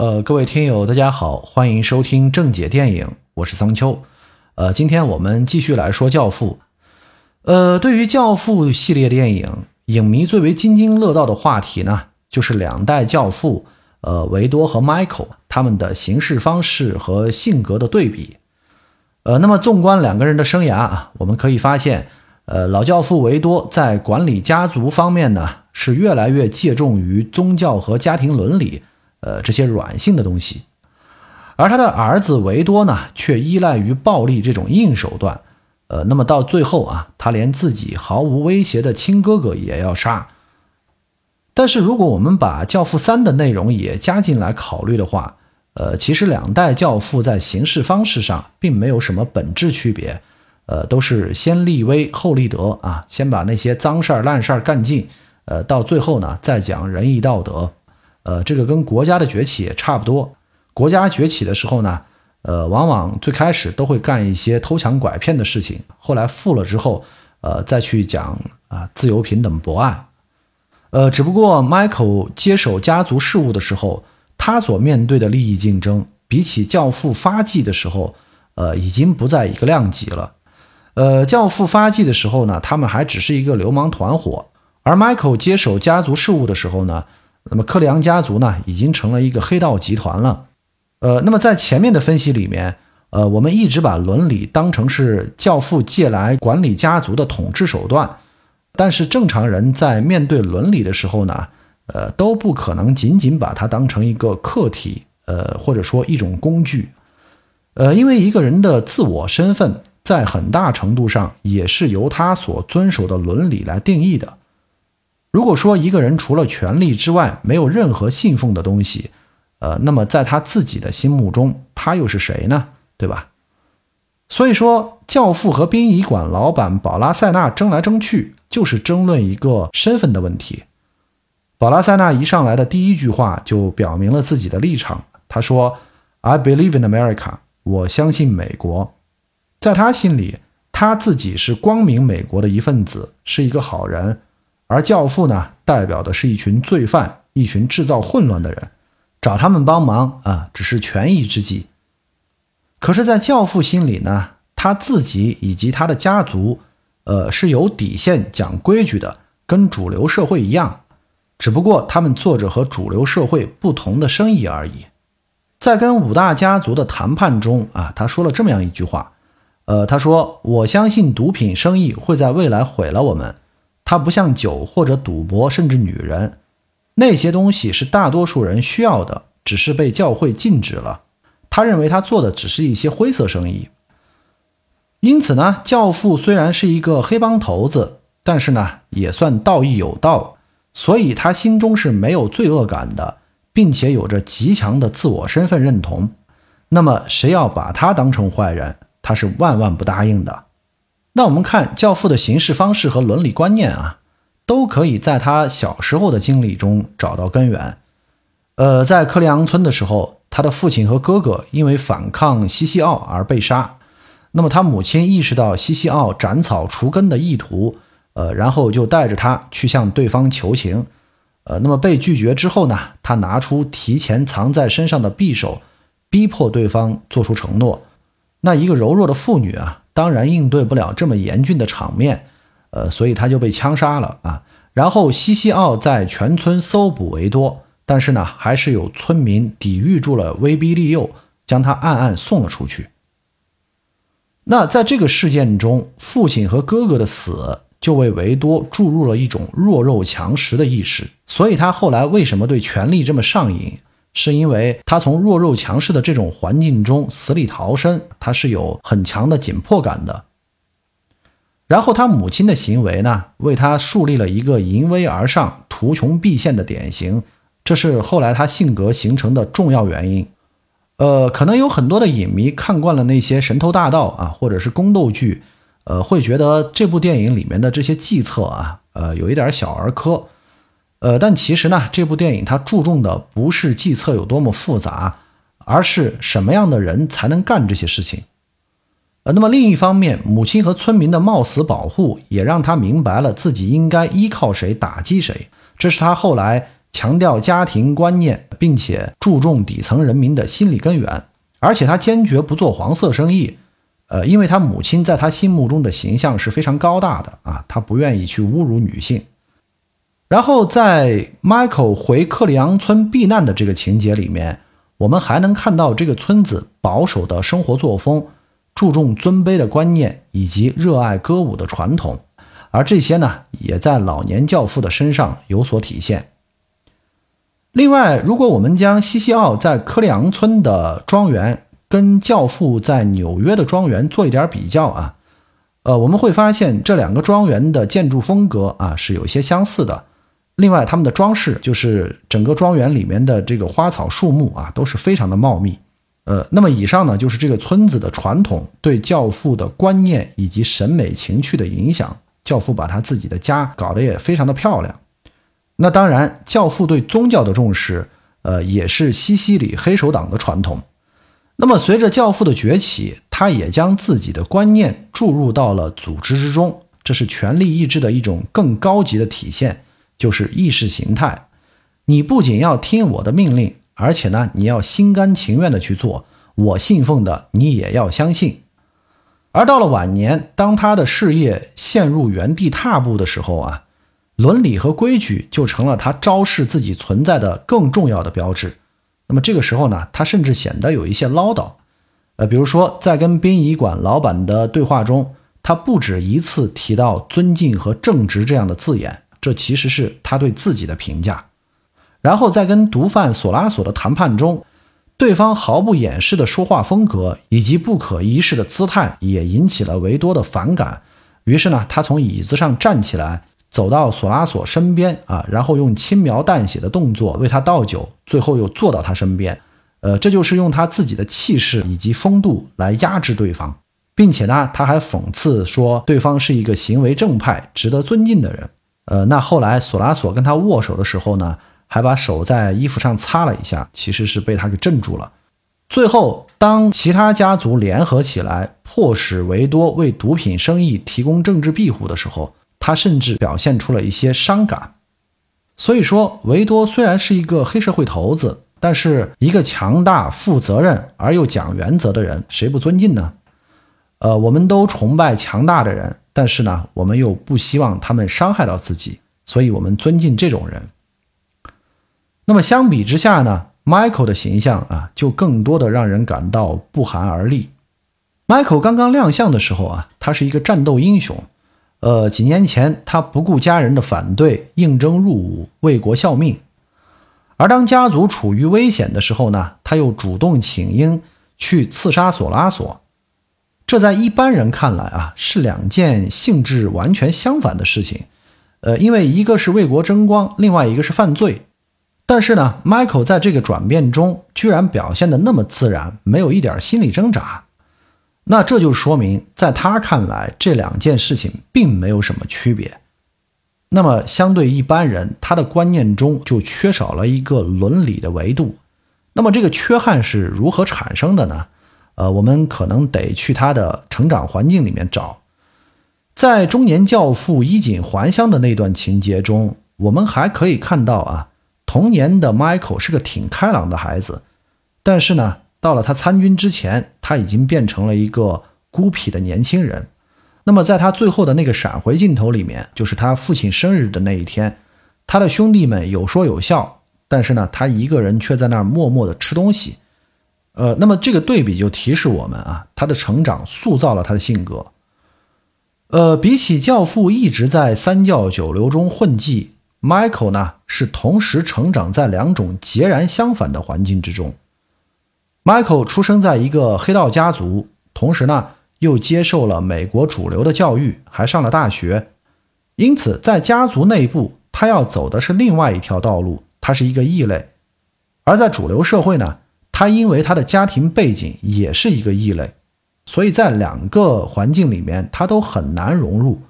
呃，各位听友，大家好，欢迎收听正解电影，我是桑丘。呃，今天我们继续来说《教父》。呃，对于《教父》系列电影，影迷最为津津乐道的话题呢，就是两代教父，呃，维多和 Michael 他们的行事方式和性格的对比。呃，那么纵观两个人的生涯啊，我们可以发现，呃，老教父维多在管理家族方面呢，是越来越借重于宗教和家庭伦理。呃，这些软性的东西，而他的儿子维多呢，却依赖于暴力这种硬手段。呃，那么到最后啊，他连自己毫无威胁的亲哥哥也要杀。但是，如果我们把《教父三》的内容也加进来考虑的话，呃，其实两代教父在行事方式上并没有什么本质区别。呃，都是先立威后立德啊，先把那些脏事儿烂事儿干尽。呃，到最后呢，再讲仁义道德。呃，这个跟国家的崛起也差不多。国家崛起的时候呢，呃，往往最开始都会干一些偷抢拐骗的事情，后来富了之后，呃，再去讲啊自由平等博爱。呃，只不过 Michael 接手家族事务的时候，他所面对的利益竞争，比起教父发迹的时候，呃，已经不在一个量级了。呃，教父发迹的时候呢，他们还只是一个流氓团伙，而 Michael 接手家族事务的时候呢。那么克里昂家族呢，已经成了一个黑道集团了。呃，那么在前面的分析里面，呃，我们一直把伦理当成是教父借来管理家族的统治手段。但是正常人在面对伦理的时候呢，呃，都不可能仅仅把它当成一个客体，呃，或者说一种工具。呃，因为一个人的自我身份在很大程度上也是由他所遵守的伦理来定义的。如果说一个人除了权力之外没有任何信奉的东西，呃，那么在他自己的心目中，他又是谁呢？对吧？所以说，教父和殡仪馆老板宝拉塞纳争来争去，就是争论一个身份的问题。宝拉塞纳一上来的第一句话就表明了自己的立场，他说：“I believe in America，我相信美国。”在他心里，他自己是光明美国的一份子，是一个好人。而教父呢，代表的是一群罪犯，一群制造混乱的人，找他们帮忙啊，只是权宜之计。可是，在教父心里呢，他自己以及他的家族，呃，是有底线、讲规矩的，跟主流社会一样，只不过他们做着和主流社会不同的生意而已。在跟五大家族的谈判中啊，他说了这么样一句话，呃，他说：“我相信毒品生意会在未来毁了我们。”它不像酒或者赌博，甚至女人，那些东西是大多数人需要的，只是被教会禁止了。他认为他做的只是一些灰色生意。因此呢，教父虽然是一个黑帮头子，但是呢，也算道义有道，所以他心中是没有罪恶感的，并且有着极强的自我身份认同。那么，谁要把他当成坏人，他是万万不答应的。那我们看教父的行事方式和伦理观念啊，都可以在他小时候的经历中找到根源。呃，在克里昂村的时候，他的父亲和哥哥因为反抗西西奥而被杀。那么他母亲意识到西西奥斩草除根的意图，呃，然后就带着他去向对方求情。呃，那么被拒绝之后呢，他拿出提前藏在身上的匕首，逼迫对方做出承诺。那一个柔弱的妇女啊。当然应对不了这么严峻的场面，呃，所以他就被枪杀了啊。然后西西奥在全村搜捕维多，但是呢，还是有村民抵御住了威逼利诱，将他暗暗送了出去。那在这个事件中，父亲和哥哥的死就为维多注入了一种弱肉强食的意识，所以他后来为什么对权力这么上瘾？是因为他从弱肉强食的这种环境中死里逃生，他是有很强的紧迫感的。然后他母亲的行为呢，为他树立了一个淫威而上、图穷匕现的典型，这是后来他性格形成的重要原因。呃，可能有很多的影迷看惯了那些神偷大盗啊，或者是宫斗剧，呃，会觉得这部电影里面的这些计策啊，呃，有一点小儿科。呃，但其实呢，这部电影它注重的不是计策有多么复杂，而是什么样的人才能干这些事情。呃，那么另一方面，母亲和村民的冒死保护也让他明白了自己应该依靠谁打击谁，这是他后来强调家庭观念，并且注重底层人民的心理根源。而且他坚决不做黄色生意，呃，因为他母亲在他心目中的形象是非常高大的啊，他不愿意去侮辱女性。然后在 Michael 回克里昂村避难的这个情节里面，我们还能看到这个村子保守的生活作风，注重尊卑的观念以及热爱歌舞的传统，而这些呢，也在老年教父的身上有所体现。另外，如果我们将西西奥在克里昂村的庄园跟教父在纽约的庄园做一点比较啊，呃，我们会发现这两个庄园的建筑风格啊是有些相似的。另外，他们的装饰就是整个庄园里面的这个花草树木啊，都是非常的茂密。呃，那么以上呢，就是这个村子的传统对教父的观念以及审美情趣的影响。教父把他自己的家搞得也非常的漂亮。那当然，教父对宗教的重视，呃，也是西西里黑手党的传统。那么随着教父的崛起，他也将自己的观念注入到了组织之中，这是权力意志的一种更高级的体现。就是意识形态，你不仅要听我的命令，而且呢，你要心甘情愿的去做我信奉的，你也要相信。而到了晚年，当他的事业陷入原地踏步的时候啊，伦理和规矩就成了他昭示自己存在的更重要的标志。那么这个时候呢，他甚至显得有一些唠叨。呃，比如说在跟殡仪馆老板的对话中，他不止一次提到尊敬和正直这样的字眼。这其实是他对自己的评价，然后在跟毒贩索拉索的谈判中，对方毫不掩饰的说话风格以及不可一世的姿态也引起了维多的反感。于是呢，他从椅子上站起来，走到索拉索身边啊，然后用轻描淡写的动作为他倒酒，最后又坐到他身边。呃，这就是用他自己的气势以及风度来压制对方，并且呢，他还讽刺说对方是一个行为正派、值得尊敬的人。呃，那后来索拉索跟他握手的时候呢，还把手在衣服上擦了一下，其实是被他给镇住了。最后，当其他家族联合起来迫使维多为毒品生意提供政治庇护的时候，他甚至表现出了一些伤感。所以说，维多虽然是一个黑社会头子，但是一个强大、负责任而又讲原则的人，谁不尊敬呢？呃，我们都崇拜强大的人。但是呢，我们又不希望他们伤害到自己，所以我们尊敬这种人。那么相比之下呢，Michael 的形象啊，就更多的让人感到不寒而栗。Michael 刚刚亮相的时候啊，他是一个战斗英雄。呃，几年前他不顾家人的反对，应征入伍，为国效命。而当家族处于危险的时候呢，他又主动请缨去刺杀索拉索。这在一般人看来啊，是两件性质完全相反的事情，呃，因为一个是为国争光，另外一个是犯罪。但是呢，Michael 在这个转变中居然表现的那么自然，没有一点心理挣扎，那这就说明在他看来这两件事情并没有什么区别。那么相对一般人，他的观念中就缺少了一个伦理的维度。那么这个缺憾是如何产生的呢？呃，我们可能得去他的成长环境里面找，在中年教父衣锦还乡的那段情节中，我们还可以看到啊，童年的 Michael 是个挺开朗的孩子，但是呢，到了他参军之前，他已经变成了一个孤僻的年轻人。那么，在他最后的那个闪回镜头里面，就是他父亲生日的那一天，他的兄弟们有说有笑，但是呢，他一个人却在那儿默默的吃东西。呃，那么这个对比就提示我们啊，他的成长塑造了他的性格。呃，比起教父一直在三教九流中混迹，Michael 呢是同时成长在两种截然相反的环境之中。Michael 出生在一个黑道家族，同时呢又接受了美国主流的教育，还上了大学，因此在家族内部，他要走的是另外一条道路，他是一个异类。而在主流社会呢？他因为他的家庭背景也是一个异类，所以在两个环境里面他都很难融入。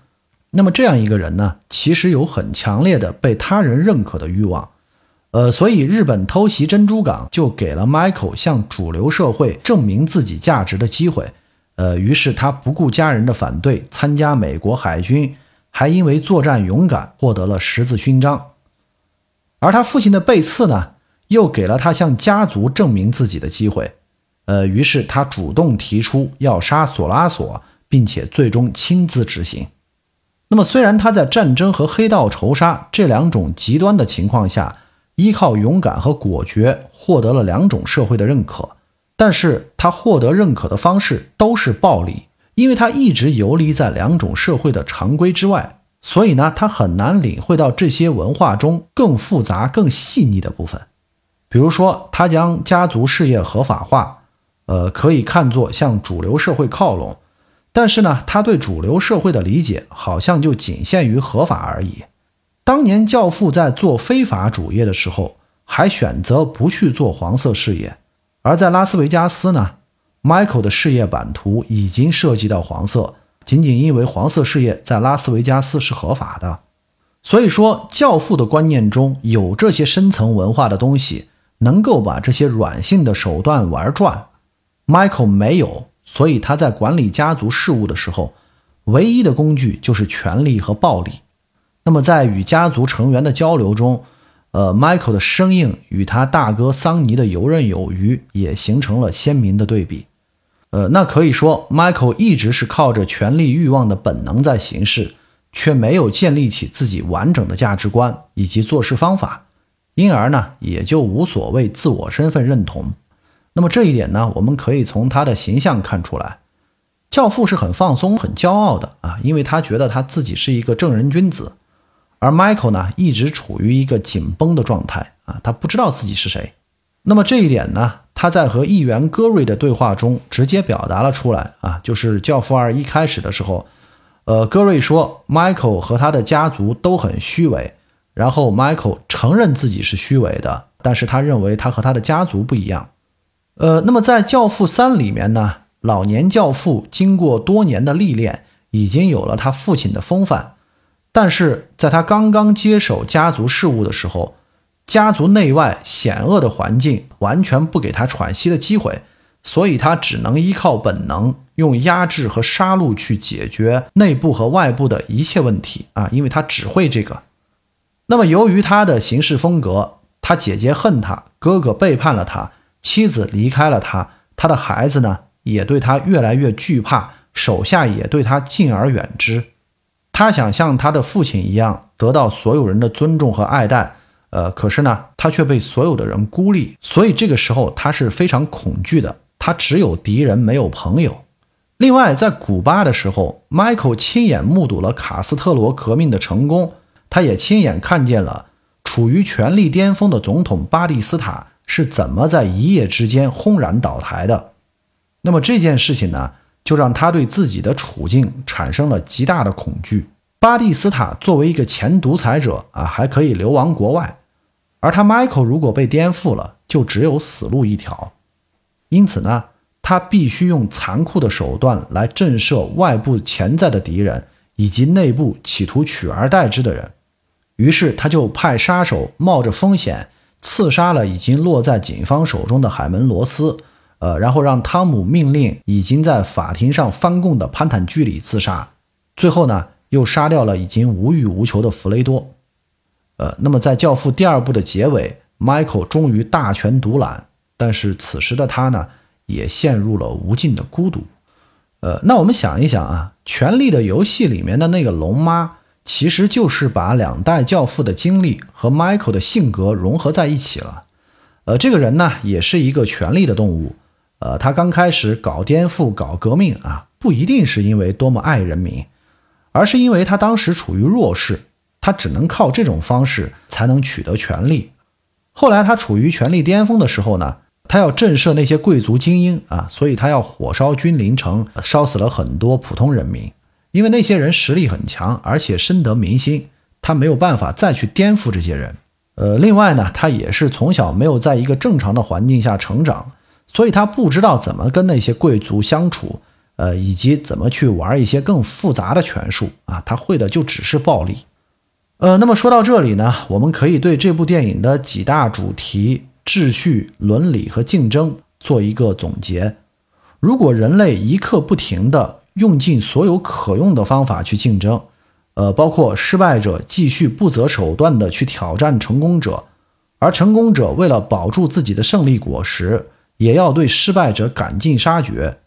那么这样一个人呢，其实有很强烈的被他人认可的欲望。呃，所以日本偷袭珍珠港就给了 Michael 向主流社会证明自己价值的机会。呃，于是他不顾家人的反对，参加美国海军，还因为作战勇敢获得了十字勋章。而他父亲的背刺呢，又给了他向家族证明自己的机会。呃，于是他主动提出要杀索拉索，并且最终亲自执行。那么，虽然他在战争和黑道仇杀这两种极端的情况下，依靠勇敢和果决获得了两种社会的认可，但是他获得认可的方式都是暴力，因为他一直游离在两种社会的常规之外，所以呢，他很难领会到这些文化中更复杂、更细腻的部分。比如说，他将家族事业合法化，呃，可以看作向主流社会靠拢。但是呢，他对主流社会的理解好像就仅限于合法而已。当年教父在做非法主业的时候，还选择不去做黄色事业；而在拉斯维加斯呢，Michael 的事业版图已经涉及到黄色，仅仅因为黄色事业在拉斯维加斯是合法的。所以说，教父的观念中有这些深层文化的东西，能够把这些软性的手段玩转。Michael 没有。所以他在管理家族事务的时候，唯一的工具就是权力和暴力。那么在与家族成员的交流中，呃，Michael 的生硬与他大哥桑尼的游刃有余也形成了鲜明的对比。呃，那可以说，Michael 一直是靠着权力欲望的本能在行事，却没有建立起自己完整的价值观以及做事方法，因而呢，也就无所谓自我身份认同。那么这一点呢，我们可以从他的形象看出来，教父是很放松、很骄傲的啊，因为他觉得他自己是一个正人君子，而 Michael 呢，一直处于一个紧绷的状态啊，他不知道自己是谁。那么这一点呢，他在和议员戈瑞的对话中直接表达了出来啊，就是教父二一开始的时候，呃，戈瑞说 Michael 和他的家族都很虚伪，然后 Michael 承认自己是虚伪的，但是他认为他和他的家族不一样。呃，那么在《教父三》里面呢，老年教父经过多年的历练，已经有了他父亲的风范。但是在他刚刚接手家族事务的时候，家族内外险恶的环境完全不给他喘息的机会，所以他只能依靠本能，用压制和杀戮去解决内部和外部的一切问题啊，因为他只会这个。那么由于他的行事风格，他姐姐恨他，哥哥背叛了他。妻子离开了他，他的孩子呢也对他越来越惧怕，手下也对他敬而远之。他想像他的父亲一样得到所有人的尊重和爱戴，呃，可是呢，他却被所有的人孤立，所以这个时候他是非常恐惧的。他只有敌人，没有朋友。另外，在古巴的时候，Michael 亲眼目睹了卡斯特罗革命的成功，他也亲眼看见了处于权力巅峰的总统巴蒂斯塔。是怎么在一夜之间轰然倒台的？那么这件事情呢，就让他对自己的处境产生了极大的恐惧。巴蒂斯塔作为一个前独裁者啊，还可以流亡国外，而他 Michael 如果被颠覆了，就只有死路一条。因此呢，他必须用残酷的手段来震慑外部潜在的敌人，以及内部企图取而代之的人。于是他就派杀手冒着风险。刺杀了已经落在警方手中的海门罗斯，呃，然后让汤姆命令已经在法庭上翻供的潘坦居里自杀，最后呢，又杀掉了已经无欲无求的弗雷多，呃，那么在《教父》第二部的结尾，Michael 终于大权独揽，但是此时的他呢，也陷入了无尽的孤独，呃，那我们想一想啊，《权力的游戏》里面的那个龙妈。其实就是把两代教父的经历和 Michael 的性格融合在一起了。呃，这个人呢，也是一个权力的动物。呃，他刚开始搞颠覆、搞革命啊，不一定是因为多么爱人民，而是因为他当时处于弱势，他只能靠这种方式才能取得权力。后来他处于权力巅峰的时候呢，他要震慑那些贵族精英啊，所以他要火烧君临城，烧死了很多普通人民。因为那些人实力很强，而且深得民心，他没有办法再去颠覆这些人。呃，另外呢，他也是从小没有在一个正常的环境下成长，所以他不知道怎么跟那些贵族相处，呃，以及怎么去玩一些更复杂的权术啊。他会的就只是暴力。呃，那么说到这里呢，我们可以对这部电影的几大主题——秩序、伦理和竞争——做一个总结。如果人类一刻不停的用尽所有可用的方法去竞争，呃，包括失败者继续不择手段的去挑战成功者，而成功者为了保住自己的胜利果实，也要对失败者赶尽杀绝，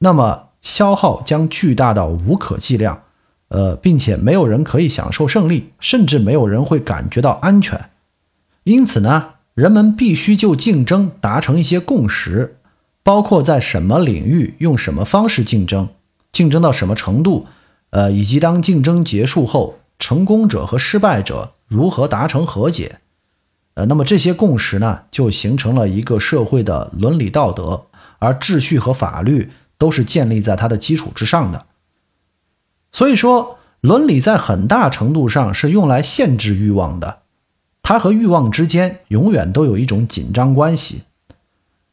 那么消耗将巨大到无可计量，呃，并且没有人可以享受胜利，甚至没有人会感觉到安全。因此呢，人们必须就竞争达成一些共识，包括在什么领域用什么方式竞争，竞争到什么程度，呃，以及当竞争结束后，成功者和失败者如何达成和解。呃，那么这些共识呢，就形成了一个社会的伦理道德，而秩序和法律都是建立在它的基础之上的。所以说，伦理在很大程度上是用来限制欲望的，它和欲望之间永远都有一种紧张关系。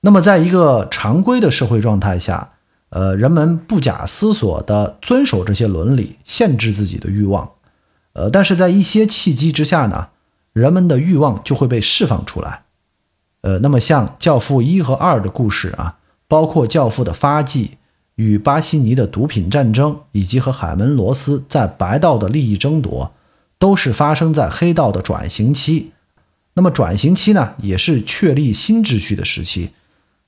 那么，在一个常规的社会状态下，呃，人们不假思索地遵守这些伦理，限制自己的欲望。呃，但是在一些契机之下呢？人们的欲望就会被释放出来，呃，那么像《教父》一和二的故事啊，包括《教父》的发迹与巴西尼的毒品战争，以及和海门罗斯在白道的利益争夺，都是发生在黑道的转型期。那么转型期呢，也是确立新秩序的时期。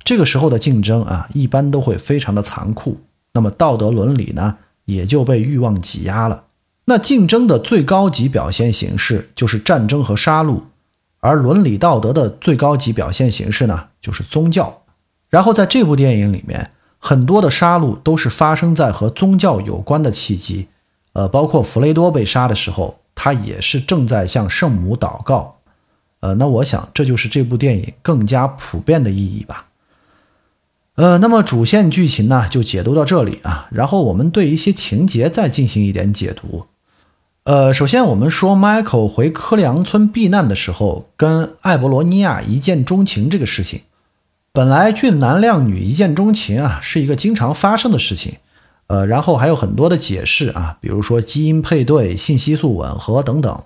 这个时候的竞争啊，一般都会非常的残酷。那么道德伦理呢，也就被欲望挤压了。那竞争的最高级表现形式就是战争和杀戮，而伦理道德的最高级表现形式呢，就是宗教。然后在这部电影里面，很多的杀戮都是发生在和宗教有关的契机，呃，包括弗雷多被杀的时候，他也是正在向圣母祷告。呃，那我想这就是这部电影更加普遍的意义吧。呃，那么主线剧情呢，就解读到这里啊，然后我们对一些情节再进行一点解读。呃，首先我们说，Michael 回科里昂村避难的时候，跟艾博罗尼亚一见钟情这个事情，本来俊男靓女一见钟情啊，是一个经常发生的事情。呃，然后还有很多的解释啊，比如说基因配对、信息素吻合等等。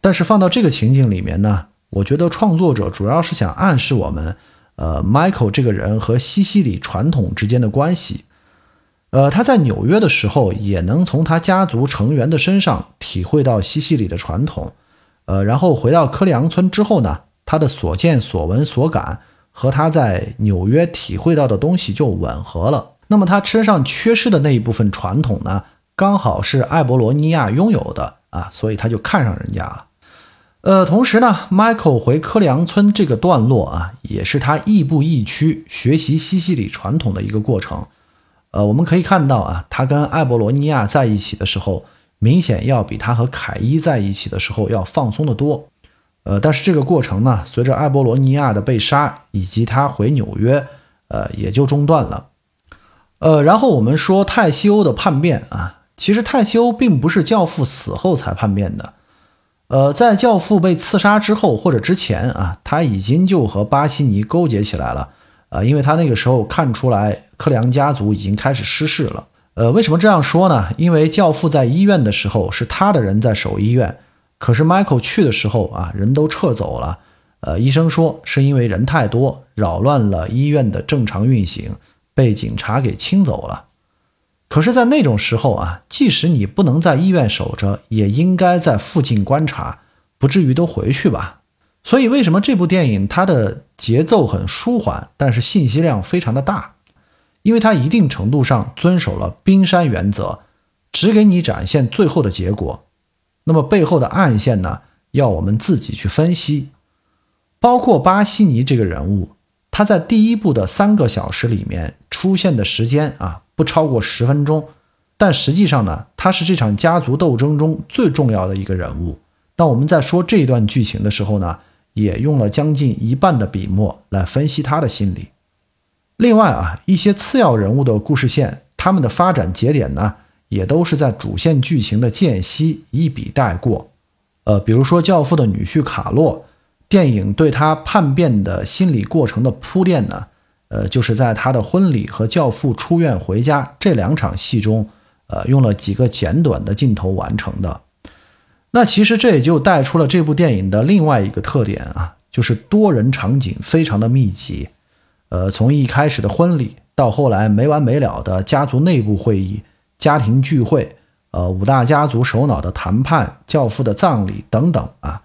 但是放到这个情景里面呢，我觉得创作者主要是想暗示我们，呃，Michael 这个人和西西里传统之间的关系。呃，他在纽约的时候，也能从他家族成员的身上体会到西西里的传统。呃，然后回到科里昂村之后呢，他的所见所闻所感和他在纽约体会到的东西就吻合了。那么他身上缺失的那一部分传统呢，刚好是艾博罗尼亚拥有的啊，所以他就看上人家了。呃，同时呢，Michael 回科里昂村这个段落啊，也是他亦步亦趋学习西西里传统的一个过程。呃，我们可以看到啊，他跟艾博罗尼亚在一起的时候，明显要比他和凯伊在一起的时候要放松的多。呃，但是这个过程呢，随着艾博罗尼亚的被杀以及他回纽约，呃，也就中断了。呃，然后我们说泰西欧的叛变啊，其实泰西欧并不是教父死后才叛变的。呃，在教父被刺杀之后或者之前啊，他已经就和巴西尼勾结起来了。呃，因为他那个时候看出来克里昂家族已经开始失势了。呃，为什么这样说呢？因为教父在医院的时候是他的人在守医院，可是 Michael 去的时候啊，人都撤走了。呃，医生说是因为人太多，扰乱了医院的正常运行，被警察给清走了。可是，在那种时候啊，即使你不能在医院守着，也应该在附近观察，不至于都回去吧。所以，为什么这部电影它的节奏很舒缓，但是信息量非常的大？因为它一定程度上遵守了冰山原则，只给你展现最后的结果。那么背后的暗线呢？要我们自己去分析。包括巴西尼这个人物，他在第一部的三个小时里面出现的时间啊，不超过十分钟，但实际上呢，他是这场家族斗争中最重要的一个人物。当我们在说这一段剧情的时候呢？也用了将近一半的笔墨来分析他的心理。另外啊，一些次要人物的故事线，他们的发展节点呢，也都是在主线剧情的间隙一笔带过。呃，比如说教父的女婿卡洛，电影对他叛变的心理过程的铺垫呢，呃，就是在他的婚礼和教父出院回家这两场戏中，呃，用了几个简短的镜头完成的。那其实这也就带出了这部电影的另外一个特点啊，就是多人场景非常的密集。呃，从一开始的婚礼到后来没完没了的家族内部会议、家庭聚会，呃，五大家族首脑的谈判、教父的葬礼等等啊，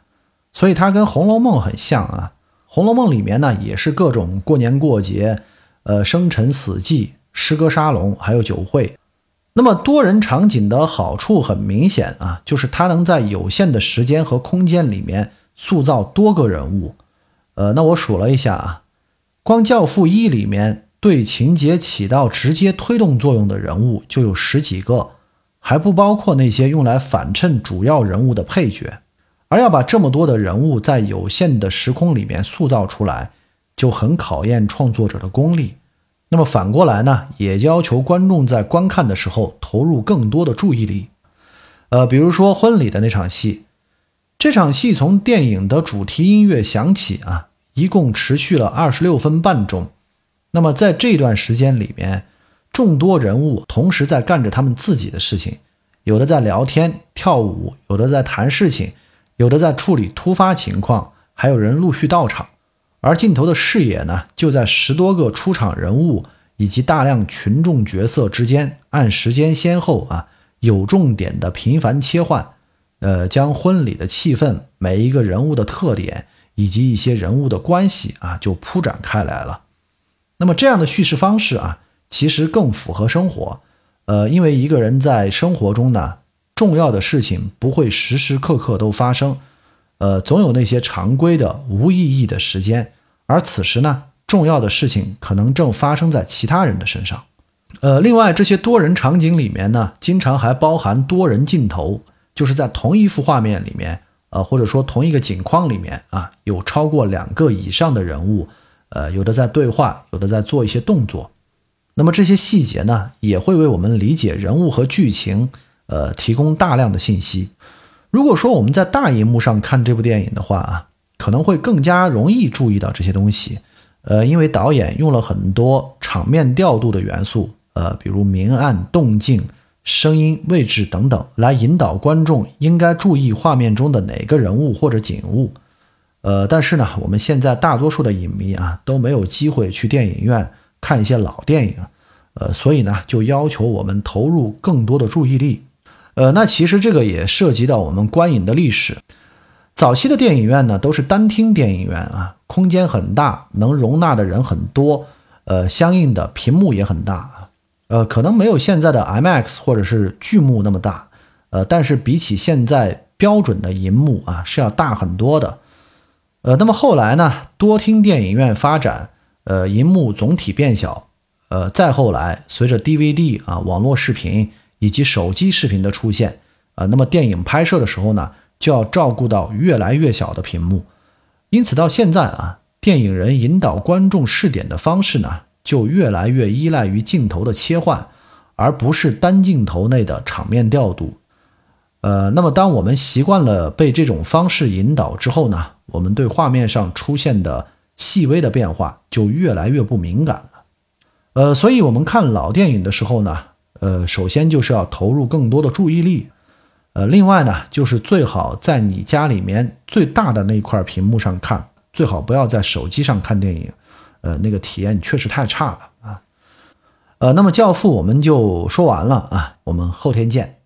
所以它跟《红楼梦》很像啊。《红楼梦》里面呢，也是各种过年过节，呃，生辰死祭、诗歌沙龙，还有酒会。那么多人场景的好处很明显啊，就是它能在有限的时间和空间里面塑造多个人物。呃，那我数了一下啊，光《教父一》里面对情节起到直接推动作用的人物就有十几个，还不包括那些用来反衬主要人物的配角。而要把这么多的人物在有限的时空里面塑造出来，就很考验创作者的功力。那么反过来呢，也要求观众在观看的时候投入更多的注意力。呃，比如说婚礼的那场戏，这场戏从电影的主题音乐响起啊，一共持续了二十六分半钟。那么在这段时间里面，众多人物同时在干着他们自己的事情，有的在聊天跳舞，有的在谈事情，有的在处理突发情况，还有人陆续到场。而镜头的视野呢，就在十多个出场人物以及大量群众角色之间，按时间先后啊，有重点的频繁切换，呃，将婚礼的气氛、每一个人物的特点以及一些人物的关系啊，就铺展开来了。那么这样的叙事方式啊，其实更符合生活，呃，因为一个人在生活中呢，重要的事情不会时时刻刻都发生。呃，总有那些常规的无意义的时间，而此时呢，重要的事情可能正发生在其他人的身上。呃，另外这些多人场景里面呢，经常还包含多人镜头，就是在同一幅画面里面，呃，或者说同一个景框里面啊，有超过两个以上的人物，呃，有的在对话，有的在做一些动作。那么这些细节呢，也会为我们理解人物和剧情，呃，提供大量的信息。如果说我们在大荧幕上看这部电影的话啊，可能会更加容易注意到这些东西，呃，因为导演用了很多场面调度的元素，呃，比如明暗、动静、声音、位置等等，来引导观众应该注意画面中的哪个人物或者景物。呃，但是呢，我们现在大多数的影迷啊都没有机会去电影院看一些老电影，呃，所以呢，就要求我们投入更多的注意力。呃，那其实这个也涉及到我们观影的历史。早期的电影院呢，都是单厅电影院啊，空间很大，能容纳的人很多，呃，相应的屏幕也很大，呃，可能没有现在的 IMAX 或者是巨幕那么大，呃，但是比起现在标准的银幕啊，是要大很多的。呃，那么后来呢，多厅电影院发展，呃，银幕总体变小，呃，再后来随着 DVD 啊，网络视频。以及手机视频的出现，呃，那么电影拍摄的时候呢，就要照顾到越来越小的屏幕，因此到现在啊，电影人引导观众视点的方式呢，就越来越依赖于镜头的切换，而不是单镜头内的场面调度。呃，那么当我们习惯了被这种方式引导之后呢，我们对画面上出现的细微的变化就越来越不敏感了。呃，所以我们看老电影的时候呢。呃，首先就是要投入更多的注意力，呃，另外呢，就是最好在你家里面最大的那块屏幕上看，最好不要在手机上看电影，呃，那个体验确实太差了啊。呃，那么《教父》我们就说完了啊，我们后天见。